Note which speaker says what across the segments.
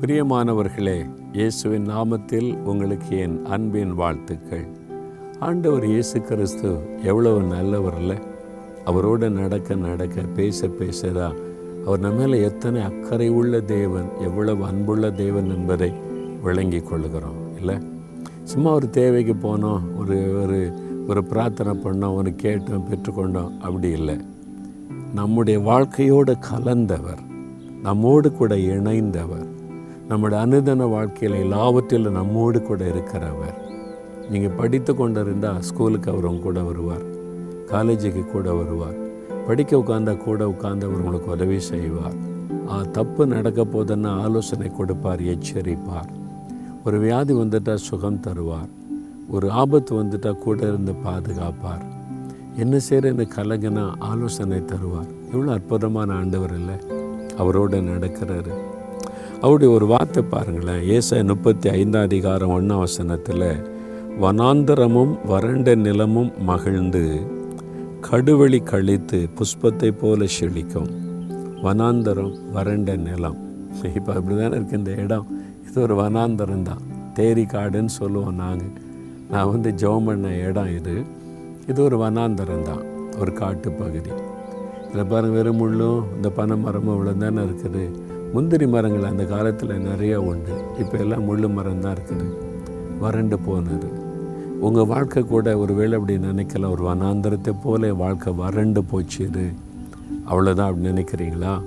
Speaker 1: பிரியமானவர்களே இயேசுவின் நாமத்தில் உங்களுக்கு என் அன்பின் வாழ்த்துக்கள். ஆண்டவர் இயேசு கிறிஸ்து எவ்வளவு நல்லவரில் அவரோடு நடக்க நடக்க பேச பேசதான் அவர் நம்ம மேலே எத்தனை அக்கறை உள்ள தேவன் எவ்வளவு அன்புள்ள தேவன் என்பதை விளங்கி கொள்கிறோம் இல்லை? சும்மா ஒரு தேவைக்கு போனோம் ஒரு ஒரு ஒரு பிரார்த்தனை பண்ணோம் ஒரு கேட்டோம் பெற்றுக்கொண்டோம் அப்படி இல்லை. நம்முடைய வாழ்க்கையோடு கலந்தவர் நம்மோடு கூட இணைந்தவர் நம்முடைய அனுதன வாழ்க்கையில் எல்லாவற்றிலும் நம்மோடு கூட இருக்கிறவர். நீங்கள் படித்து கொண்டு இருந்தால் ஸ்கூலுக்கு அவர் உங்க கூட வருவார். காலேஜுக்கு கூட வருவார். படிக்க உட்காந்தா கூட உட்காந்து அவர் உங்களுக்கு உதவி செய்வார். ஆ, தப்பு நடக்க போதுன்னா ஆலோசனை கொடுப்பார் எச்சரிப்பார். ஒரு வியாதி வந்துட்டால் சுகம் தருவார். ஒரு ஆபத்து வந்துட்டால் கூட இருந்து பாதுகாப்பார். என்ன செய்கிறேன்னு கலங்கினா ஆலோசனை தருவார். இவ்வளோ அற்புதமான ஆண்டவர் இல்லை. அவரோடு நடக்கிறாரு. அவருடைய ஒரு வார்த்தை பாருங்களேன். ஏச முப்பத்தி ஐந்தாம் அதிகாரம் ஒன்றாம் வசனத்தில் வனாந்தரமும் வறண்ட நிலமும் மகிழ்ந்து கடுவெளி கழித்து புஷ்பத்தை போல செழிக்கும். வனாந்தரம் வறண்ட நிலம். இப்போ அப்படி தானே இருக்குது இந்த இடம். இது ஒரு வனாந்தரம் தான். தேரி காடுன்னு சொல்லுவோம் நாங்கள் நான் வந்து ஜோம் பண்ண இடம் இது. இது ஒரு வனாந்தரம் தான். ஒரு காட்டு பகுதி இதில் பாருங்கள் வெறும் முள்ளும் இந்த பனை மரமும் இவ்வளோ தானே இருக்குது. முந்திரி மரங்கள் அந்த காலத்தில் நிறையா உண்டு. இப்போ எல்லாம் முள்ளு மரம் தான் இருக்குது. வறண்டு போனது. உங்கள் வாழ்க்கை கூட ஒரு வேளை அப்படி நினைக்கலாம். ஒரு வனாந்திரத்தை போல வாழ்க்கை வறண்டு போச்சு இது அவ்வளோதான் அப்படி நினைக்கிறீங்களா?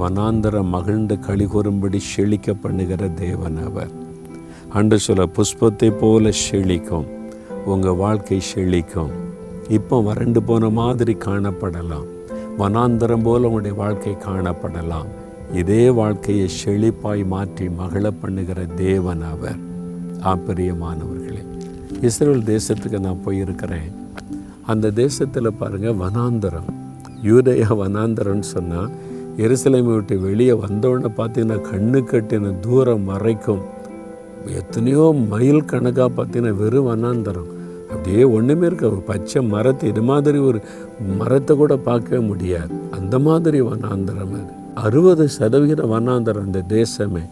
Speaker 1: வனாந்திரம் மகிழ்ந்து களி கூறும்படி செழிக்க பண்ணுகிற தேவன் அவர். அன்று சொல்ல புஷ்பத்தை போல செழிக்கும். உங்கள் வாழ்க்கை செழிக்கும். இப்போ வறண்டு போன மாதிரி காணப்படலாம். வனாந்தரம் போல உங்களுடைய வாழ்க்கை காணப்படலாம். இதே வாழ்க்கையை செழிப்பாய் மாற்றி மகிழ பண்ணுகிற தேவன் அவர். ஆப்பிரியமானவர்களே இஸ்ரேல் தேசத்துக்கு நான் போயிருக்கிறேன். அந்த தேசத்தில் பாருங்கள் வனாந்தரம். யூதயா வனாந்தரம்னு சொன்னால் எருசலேமை விட்டு வெளியே வந்தோடனே பார்த்தீங்கன்னா கண்ணு கட்டின தூரம் மறைக்கும் எத்தனையோ மைல் கணக்காக பார்த்தீங்கன்னா வெறும் வனாந்தரம். அப்படியே ஒன்றுமே இருக்க ஒரு பச்சை மரத்தை இது மாதிரி ஒரு மரத்தை கூட பார்க்கவே முடியாது. அந்த மாதிரி வனாந்தரம் அது. அறுபது சதவிகிதம் வனாந்தரம் அந்த தேசமே.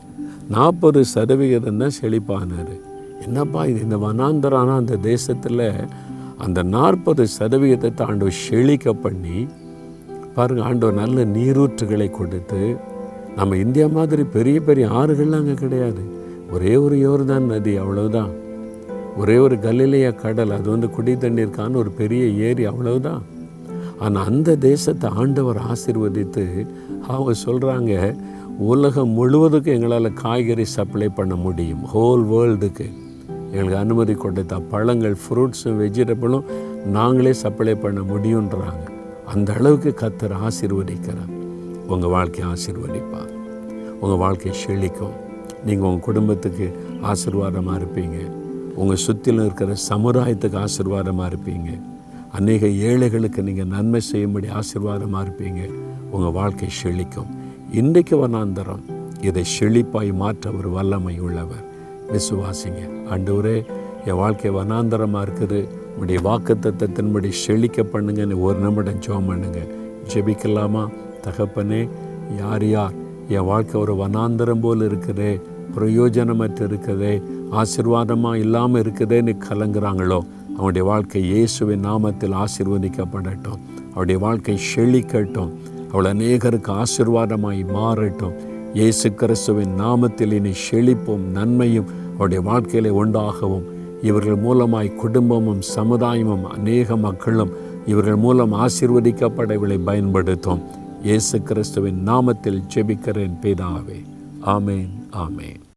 Speaker 1: நாற்பது சதவிகிதம் தான் செழிப்பானார் என்னப்பா இது? இந்த வனாந்தரான அந்த தேசத்தில் அந்த நாற்பது சதவிகிதத்தை ஆண்டவர் செழிக்க பண்ணி பாருங்க ஆண்டவர் நல்ல நீரூற்றுகளை கொடுத்து நம்ம இந்தியா மாதிரி பெரிய பெரிய ஆறுகள்லாம் அங்கே கிடையாது. ஒரே ஒரு யோர்தான் நதி அவ்வளவுதான். ஒரே ஒரு கலிலேயா கடல் அது வந்து குடி தண்ணீருக்கான ஒரு பெரிய ஏரி அவ்வளவுதான். ஆனால் அந்த தேசத்தை ஆண்டவர் ஆசிர்வதித்து அவங்க சொல்கிறாங்க உலகம் முழுவதுக்கும் எங்களால் காய்கறி சப்ளை பண்ண முடியும். ஹோல் வேர்ல்டுக்கு எங்களுக்கு அனுமதி கொடுத்தா பழங்கள் ஃப்ரூட்ஸும் வெஜிடபிளும் நாங்களே சப்ளை பண்ண முடியுன்றாங்க அந்த அளவுக்கு கத்தர் ஆசிர்வதிக்கிறார். உங்கள் வாழ்க்கையை ஆசிர்வதிப்பார். உங்கள் வாழ்க்கை செழிக்கும். நீங்கள் உங்கள் குடும்பத்துக்கு ஆசீர்வாதமாக இருப்பீங்க. உங்கள் சுற்றிலும் இருக்கிற சமுதாயத்துக்கு ஆசீர்வாதமாக இருப்பீங்க. அநேக ஏழைகளுக்கு நீங்கள் நன்மை செய்யும்படி ஆசீர்வாதமாக இருப்பீங்க. உங்கள் வாழ்க்கை செழிக்கும். இன்றைக்கு வனாந்தரம். இதை செழிப்பாய் மாற்ற ஒரு வல்லமை உள்ளவர். விசுவாசிங்க. ஆண்டவரே என் வாழ்க்கை வனாந்தரமாக இருக்குது. உடைய வாக்கு தத்தத்தின்படி செழிக்க பண்ணுங்கன்னு ஒரு நிமிடம் ஜோம் பண்ணுங்க. ஜெபிக்கலாமா? தகப்பனே யார் யார் என் வாழ்க்கை ஒரு வனாந்தரம் போல் இருக்குதே பிரயோஜனமற்று இருக்குதே ஆசீர்வாதமாக இல்லாமல் இருக்குதேன்னு கலங்குறாங்களோ அவருடைய வாழ்க்கை இயேசுவின் நாமத்தில் ஆசிர்வதிக்கப்படட்டும். அவருடைய வாழ்க்கை செழிக்கட்டும். அவள் அநேகருக்கு ஆசீர்வாதமாய் மாறட்டும். இயேசு கிறிஸ்துவின் நாமத்தில் இனி செழிப்பும் நன்மையும் அவருடைய வாழ்க்கையிலே உண்டாகவும் இவர்கள் மூலமாய் குடும்பமும் சமுதாயமும் அநேக மக்களும் இவர்கள் மூலம் ஆசீர்வதிக்கப்பட இவளை பயன்படுத்தும். இயேசு கிறிஸ்துவின் நாமத்தில் ஜெபிக்கிறேன் பேதாவே. ஆமேன் ஆமேன்.